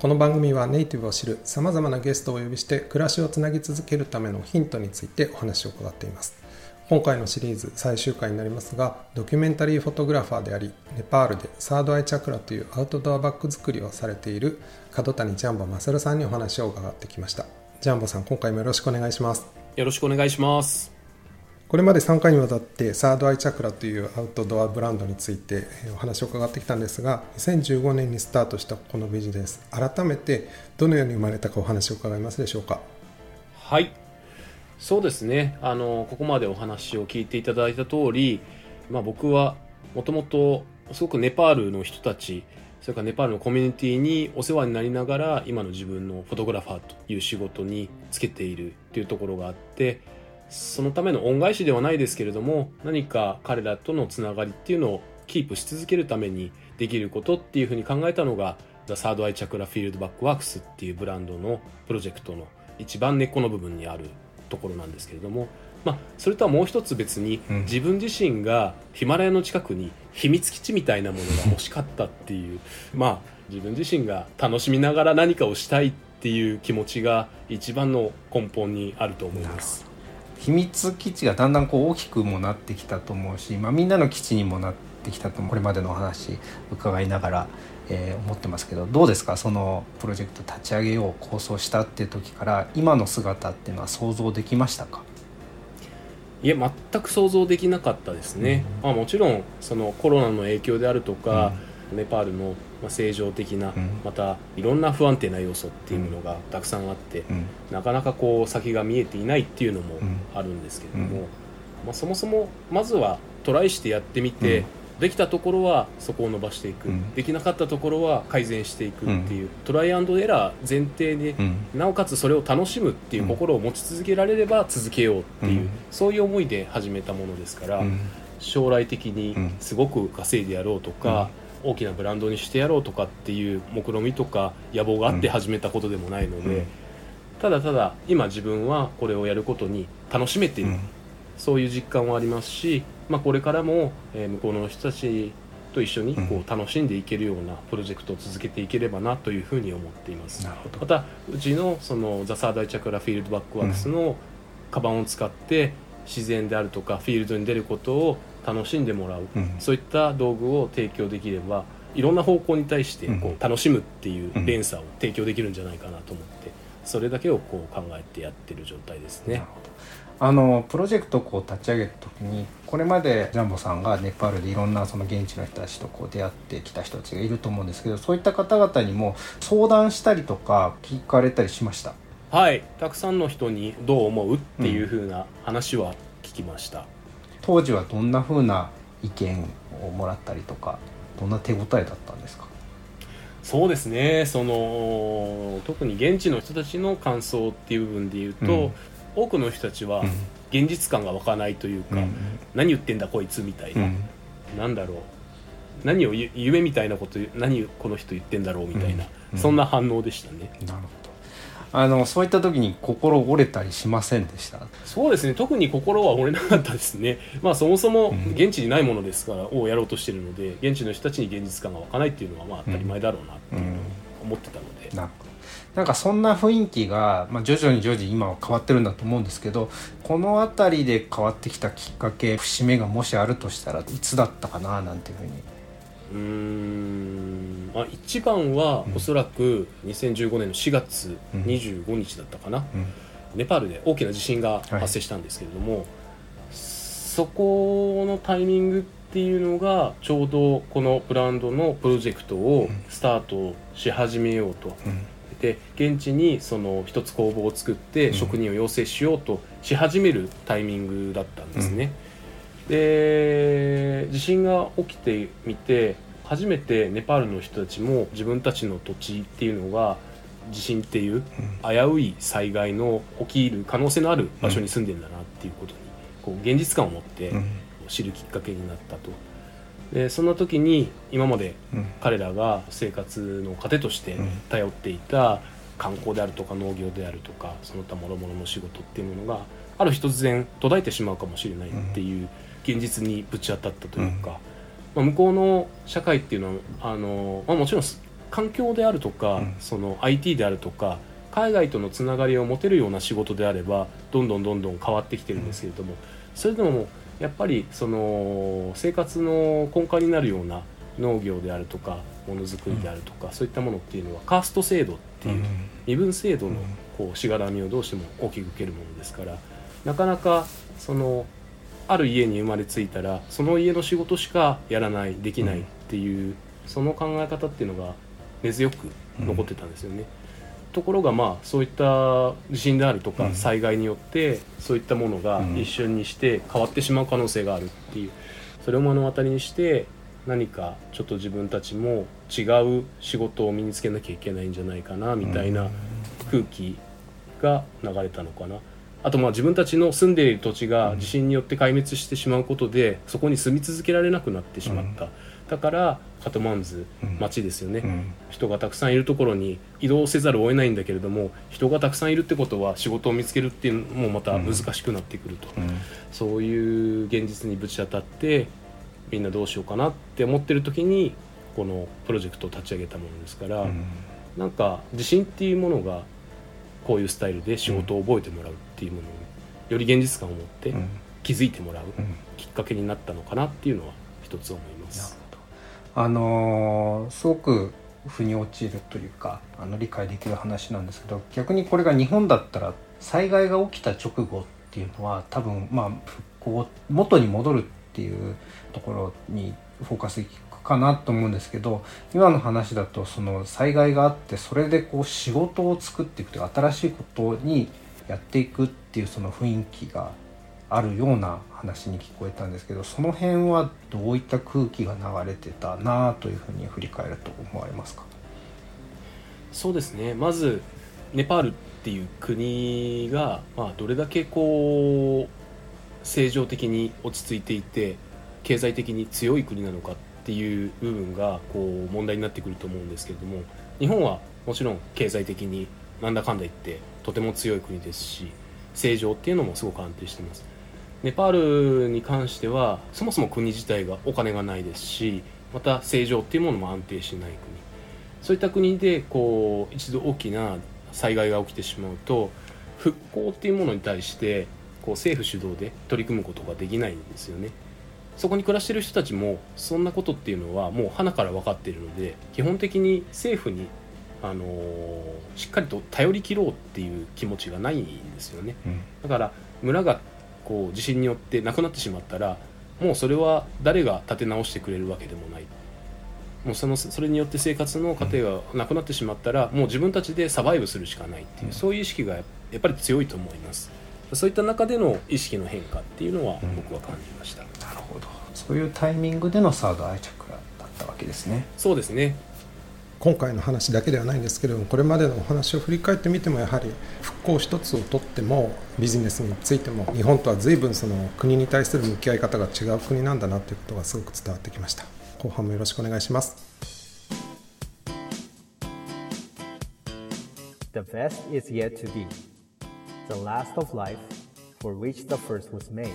この番組はネイティブを知るさまざまなゲストをお呼びして暮らしをつなぎ続けるためのヒントについてお話を伺っています。今回のシリーズ最終回になりますがドキュメンタリーフォトグラファーでありネパールでサードアイチャクラというアウトドアバッグ作りをされている角谷ジャンボマサルさんにお話を伺ってきました。ジャンボさん今回もよろしくお願いします。よろしくお願いします。これまで3回にわたってサードアイチャクラというアウトドアブランドについてお話を伺ってきたんですが2015年にスタートしたこのビジネス改めてどのように生まれたかお話を伺いますでしょうか？はい。そうですね。あの、ここまでお話を聞いていただいた通り、まあ僕はもともとすごくネパールの人たち、それからネパールのコミュニティにお世話になりながら、今の自分のフォトグラファーという仕事につけているっていうところがあって、そのための恩返しではないですけれども、何か彼らとのつながりっていうのをキープし続けるためにできることっていうふうに考えたのが、ザ・サード・アイ・チャクラ・フィールド・バック・ワークスっていうブランドのプロジェクトの一番根っこの部分にあるところなんですけれども、まあ、それとはもう一つ別に、うん自分自身がヒマラヤの近くに秘密基地みたいなものが欲しかったっていう まあ自分自身が楽しみながら何かをしたいっていう気持ちが一番の根本にあると思います。秘密基地がだんだんこう大きくもなってきたと思うし、まあ、みんなの基地にもなってきたとこれまでのお話伺いながら、えー思ってますけどどうですか？そのプロジェクト立ち上げよう構想したっていう時から今の姿っていうのは想像できましたか？いや全く想像できなかったですね、まあ、もちろんそのコロナの影響であるとか、ネパールのまあ正常的な、うん。またいろんな不安定な要素っていうものがたくさんあって、うん。なかなかこう先が見えていないっていうのもうんあるんですけれども、うん。まあ、そもそもまずはトライしてやってみて、うん。できたところはそこを伸ばしていく、うん。できなかったところは改善していくっていう、トライアンドエラー前提で、うん。なおかつそれを楽しむっていう心を持ち続けられれば続けようっていう、うん。そういう思いで始めたものですから、うん。将来的にうん。すごく稼いでやろうとか、大きなブランドにしてやろうとかっていう目論見みとか野望があって始めたことでもないので、うん。ただただ今自分はこれをやることに楽しめている、うん。そういう実感はありますし、まあ、これからも、えー向こうの人たちと一緒にこう楽しんでいけるようなプロジェクトを続けていければなというふうに思っています。またうちのそのザ・サーダイチャクラフィールドバックワークスのカバンを使って自然であるとかフィールドに出ることを楽しんでもらう、うん。そういった道具を提供できればいろんな方向に対してこうん。う楽しむっていううん。連鎖を提供できるんじゃないかなと思ってそれだけをこう考えてやってる状態ですね。あのプロジェクトをこう立ち上げた時にこれまでジャンボさんがネパールでいろんなその現地の人たちとこう出会ってきた人たちがいると思うんですけどそういった方々にも相談したりとか聞かれたりしました？はい、たくさんの人にどう思うっていう風な話は聞きました。当時はどんな風な意見をもらったりとかどんな手応えだったんですか？そうですね。その特に現地の人たちの感想っていう部分で言うと、うん。多くの人たちはうん。現実感が湧かないというか、うん。何言ってんだこいつみたいな、うん。なんだろう何を言夢みたいなこと何この人言ってんだろうみたいな、うん。そんな反応でしたね。なるほどあのそういった時に心折れたりしませんでした？そうですね。特に心は折れなかったですね。まあそもそもうん。現地にないものですから、をやろうとしてるので現地の人たちに現実感が湧かないっていうのはまあ当たり前だろうなっていうのを思ってたので、なるほど。なんかそんな雰囲気が、まあ、徐々に徐々に今は変わってるんだと思うんですけどこの辺りで変わってきたきっかけ節目がもしあるとしたらいつだったかななんていうふうに。うーんまあ、一番はうん。おそらく2015年の4月うん。25日だったかな、うん。ネパールで大きな地震が発生したんですけれども、そこのタイミングっていうのがちょうどこのブランドのプロジェクトをスタートし始めようと、うん。で現地にその一つ工房を作ってうん。職人を養成しようとし始めるタイミングだったんですね。で地震が起きてみて初めてネパールの人たちも自分たちの土地っていうのが地震っていう危うい災害の起きる可能性のある場所に住んでんだなっていうことにこう現実感を持ってうん。知るきっかけになったと。でそんな時に今までうん。彼らが生活の糧としてうん。頼っていた観光であるとか農業であるとかその他諸々の仕事っていうものがある日突然途絶えてしまうかもしれないっていう現実にぶち当たったというか、まあ、向こうの社会っていうのはあの、まあ、もちろん環境であるとか、うん。その IT であるとか海外とのつながりを持てるような仕事であればどんどんどんどん変わってきてるんですけれども、それでもやっぱりその生活の根幹になるような農業であるとかものづくりであるとか、そういったものっていうのはカースト制度っていう身分制度のこうしがらみをどうしても大きく受けるものですからなかなかそのある家に生まれついたらその家の仕事しかやらないできないっていう、その考え方っていうのが根強く残ってたんですよね。ところがまあそういった地震であるとかうん。災害によってそういったものがうん。一瞬にして変わってしまう可能性があるっていう。それを目の当たりにして何かちょっと自分たちも違う仕事を身につけなきゃいけないんじゃないかなみたいな空気が流れたのかな。あとまあ自分たちの住んでいる土地が地震によって壊滅してしまうことでそこに住み続けられなくなってしまった、だからカトマンズうん。町ですよね、うん。人がたくさんいるところに移動せざるを得ないんだけれども人がたくさんいるってことは仕事を見つけるっていうのもまた難しくなってくると、うん。そういう現実にぶち当たってみんなどうしようかなって思ってる時にこのプロジェクトを立ち上げたものですから、うん。なんか自信っていうものがこういうスタイルで仕事を覚えてもらうっていうものをより現実感を持ってうん。気づいてもらううん。きっかけになったのかなっていうのは一つ思います。あのーすごく腑に落ちるというかあの理解できる話なんですけど逆にこれが日本だったら災害が起きた直後っていうのは多分まあ復興元に戻るっていうところにフォーカスかなと思うんですけど今の話だとその災害があってそれでこう仕事を作っていくという新しいことにやっていくっていうその雰囲気があるような話に聞こえたんですけどその辺はどういった空気が流れてたなというふうに振り返ると思われますか？そうですね。まずネパールっていう国が、まあ、どれだけこう政情的に落ち着いていて経済的に強い国なのかっていう部分がこう問題になってくると思うんですけれども日本はもちろん経済的になんだかんだ言ってとても強い国ですし政情っていうのもすごく安定してます。ネパールに関してはそもそも国自体がお金がないですしまた政情っていうものも安定しない国。そういった国でこう一度大きな災害が起きてしまうと復興っていうものに対してこう政府主導で取り組むことができないんですよね。そこに暮らしている人たちもそんなことっていうのはもう花から分かっているので基本的に政府にあのーしっかりと頼り切ろうっていう気持ちがないんですよね。だから村がこう地震によってなくなってしまったらもうそれは誰が立て直してくれるわけでもない。もうそのそれによって生活の過程がなくなってしまったら、もう自分たちでサバイブするしかないっていう、うん。そういう意識がやっぱり強いと思います。そういった中での意識の変化っていうのはうん。僕は感じました、ほど。そういうタイミングでのサード愛着だったわけですね。そうですね。今回の話だけではないんですけれどもこれまでのお話を振り返ってみてもやはり復興一つをとってもビジネスについても日本とは随分その国に対する向き合い方が違う国なんだなということがすごく伝わってきました。後半もよろしくお願いします。The best is yet to be. The last of life for which the first was made.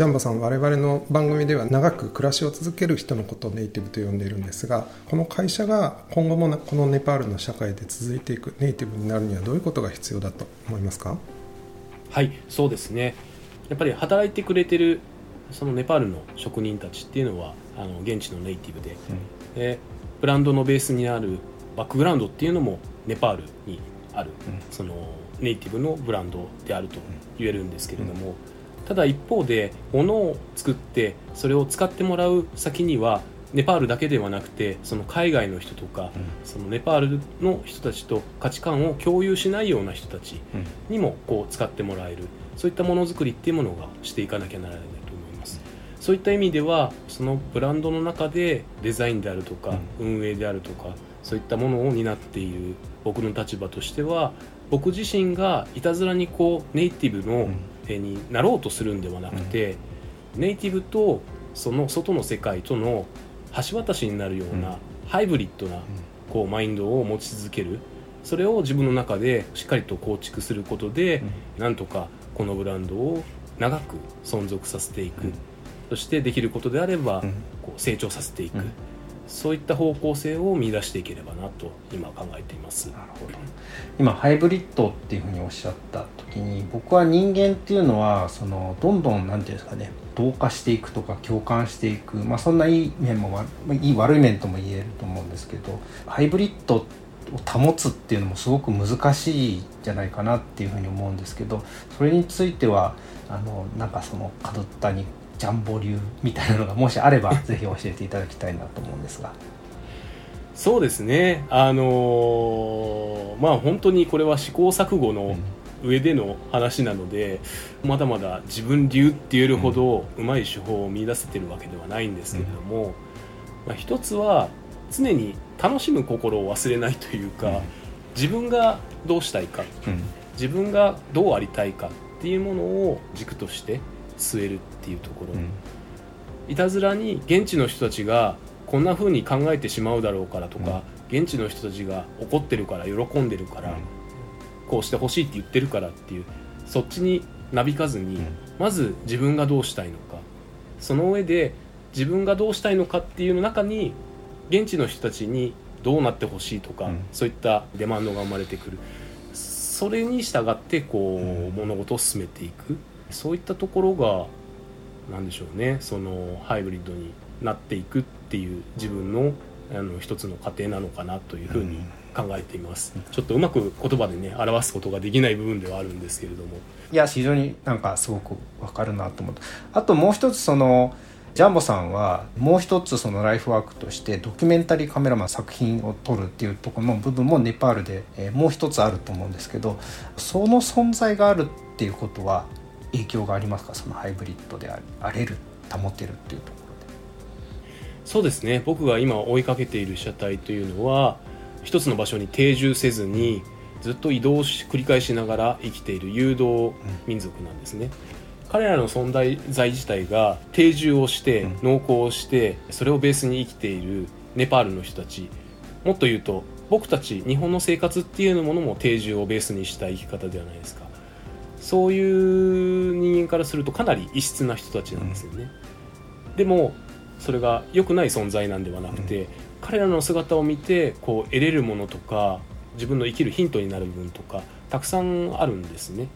ジャンボさん我々の番組では長く暮らしを続ける人のことをネイティブと呼んでいるんですがこの会社が今後もなこのネパールの社会で続いていくネイティブになるにはどういうことが必要だと思いますか？はいそうですね。やっぱり働いてくれてるそのネパールの職人たちっていうのはあの現地のネイティブで、でブランドのベースにあるバックグラウンドっていうのもネパールにある、うん。そのネイティブのブランドであると言えるんですけれども、ただ一方で物を作ってそれを使ってもらう先にはネパールだけではなくてその海外の人とか、そのネパールの人たちと価値観を共有しないような人たちにもこう使ってもらえる。そういったものづくりっていうものがしていかなきゃならないと思います。そういった意味ではそのブランドの中でデザインであるとか、運営であるとかそういったものを担っている僕の立場としては僕自身がいたずらにこうネイティブの、えになろうとするんではなくて、ネイティブとその外の世界との橋渡しになるような、ハイブリッドなこうマインドを持ち続ける。それを自分の中でしっかりと構築することで、なんとかこのブランドを長く存続させていく、そしてできることであれば、こう成長させていく、そういった方向性を見出していければなと今考えています。なるほど。今ハイブリッドっていうふうにおっしゃった時に僕は人間っていうのはそのどんどん何て言うんですかね同化していくとか共感していく、まあ、そんないい面もいい悪い面とも言えると思うんですけどハイブリッドを保つっていうのもすごく難しいんじゃないかなっていうふうに思うんですけどそれについてはあのなんかその角谷ジャンボ流みたいなのがもしあれば ぜひ教えていただきたいなと思うんですが。そうですね。あのー、まあ本当にこれは試行錯誤の上での話なので、うん、まだまだ自分流って言えるほどうまい手法を見出せてるわけではないんですけれども、うん、まあ、一つは常に楽しむ心を忘れないというか、うん、自分がどうしたいか、自分がどうありたいかっていうものを軸として据えるっていうところ、うん、いたずらに現地の人たちがこんな風に考えてしまうだろうからとか、うん、現地の人たちが怒ってるから喜んでるから、うん、こうしてほしいって言ってるからっていうそっちになびかずに、まず自分がどうしたいのか。その上で自分がどうしたいのかっていうの中に現地の人たちにどうなってほしいとか、そういったデマンドが生まれてくる。それに従ってこう、物事を進めていくそういったところが何でしょうねそのハイブリッドになっていくっていう自分のあの一つの過程なのかなというふうに考えています、うん、ちょっとうまく言葉でね表すことができない部分ではあるんですけれども。いや非常になんかすごくわかるなと思ってあともう一つそのジャンボさんはもう一つそのライフワークとしてドキュメンタリーカメラマン作品を撮るっていうところの部分もネパールでもう一つあると思うんですけどその存在があるっていうことは影響がありますか？そのハイブリッドであれる保てるっていうところで。そうですね。僕が今追いかけている車体というのは一つの場所に定住せずにずっと移動し繰り返しながら生きている誘導民族なんですね、うん、彼らの存在自体が定住をして農耕をしてそれをベースに生きているネパールの人たち。もっと言うと僕たち日本の生活っていうものも定住をベースにした生き方ではないですかそういう人間からするとかなり異質な人たちなんですよね、うん、でもそれが良くない存在なんではなくて、うん、彼らの姿を見てこう得れるものとか自分の生きるヒントになる部分とかたくさんあるんですね。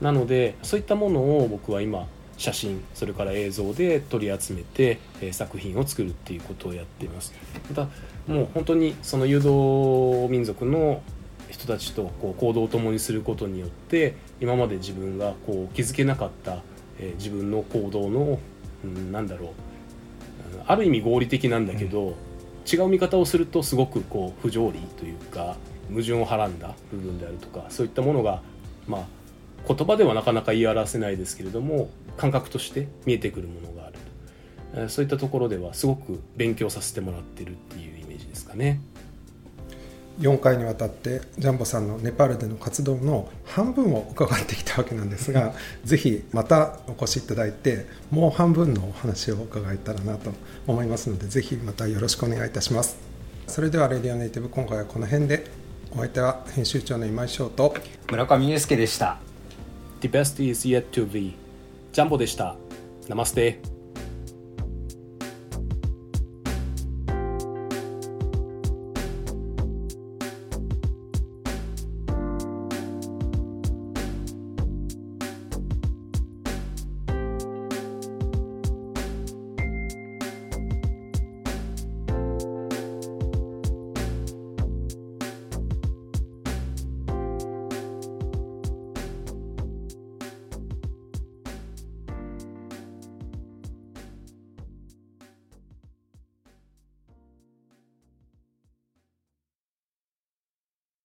なのでそういったものを僕は今写真それから映像で取り集めて、え作品を作るっていうことをやっています。またもう本当にその誘導民族の人たちとこう行動を共にすることによって今まで自分がこう気づけなかった、えー、自分の行動の、うん、なんだろうある意味合理的なんだけど、うん、違う見方をするとすごくこう不条理というか矛盾をはらんだ部分であるとかそういったものがまあ言葉ではなかなか言い表せないですけれども感覚として見えてくるものがあるとそういったところではすごく勉強させてもらってるっていうイメージですかね。4回にわたってジャンボさんのネパールでの活動の半分を伺ってきたわけなんですがぜひまたお越しいただいてもう半分のお話を伺えたらなと思いますのでぜひまたよろしくお願いいたします。それでは「レディオネイティブ」今回はこの辺でお相手は編集長の今井翔と村上祐介でした。The best is yet to be ジャンボでした。ナマステ